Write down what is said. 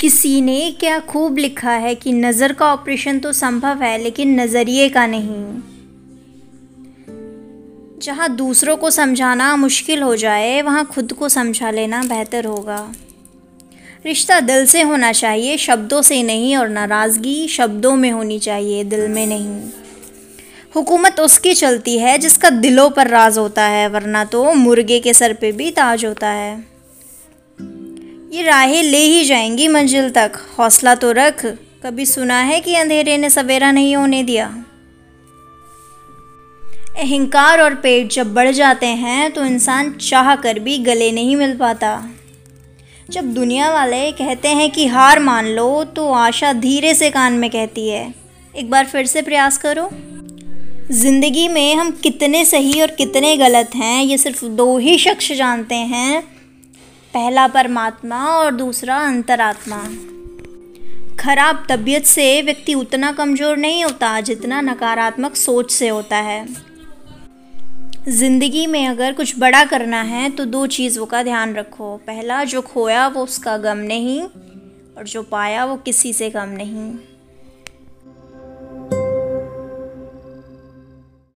किसी ने क्या खूब लिखा है कि नज़र का ऑपरेशन तो संभव है, लेकिन नज़रिए का नहीं। जहाँ दूसरों को समझाना मुश्किल हो जाए, वहाँ खुद को समझा लेना बेहतर होगा। रिश्ता दिल से होना चाहिए, शब्दों से नहीं, और नाराज़गी शब्दों में होनी चाहिए, दिल में नहीं। हुकूमत उसकी चलती है जिसका दिलों पर राज होता है, वरना तो मुर्गे के सर पे भी ताज होता है। ये राहें ले ही जाएँगी मंजिल तक। हौसला तो रख, कभी सुना है कि अंधेरे ने सवेरा नहीं होने दिया? अहंकार और पेट जब बढ़ जाते हैं तो इंसान चाह कर भी गले नहीं मिल पाता। जब दुनिया वाले कहते हैं कि हार मान लो तो आशा धीरे से कान में कहती है, एक बार फिर से प्रयास करो। ज़िंदगी में हम कितने सही और कितने गलत हैं, ये सिर्फ़ दो ही शख्स जानते हैं। पहला परमात्मा और दूसरा अंतरात्मा। खराब तबीयत से व्यक्ति उतना कमज़ोर नहीं होता जितना नकारात्मक सोच से होता है। ज़िंदगी में अगर कुछ बड़ा करना है तो दो चीज़ों का ध्यान रखो। पहला, जो खोया, वो उसका गम नहीं, और जो पाया, वो किसी से कम नहीं।